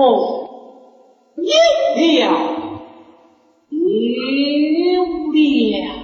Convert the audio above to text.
哦一两一两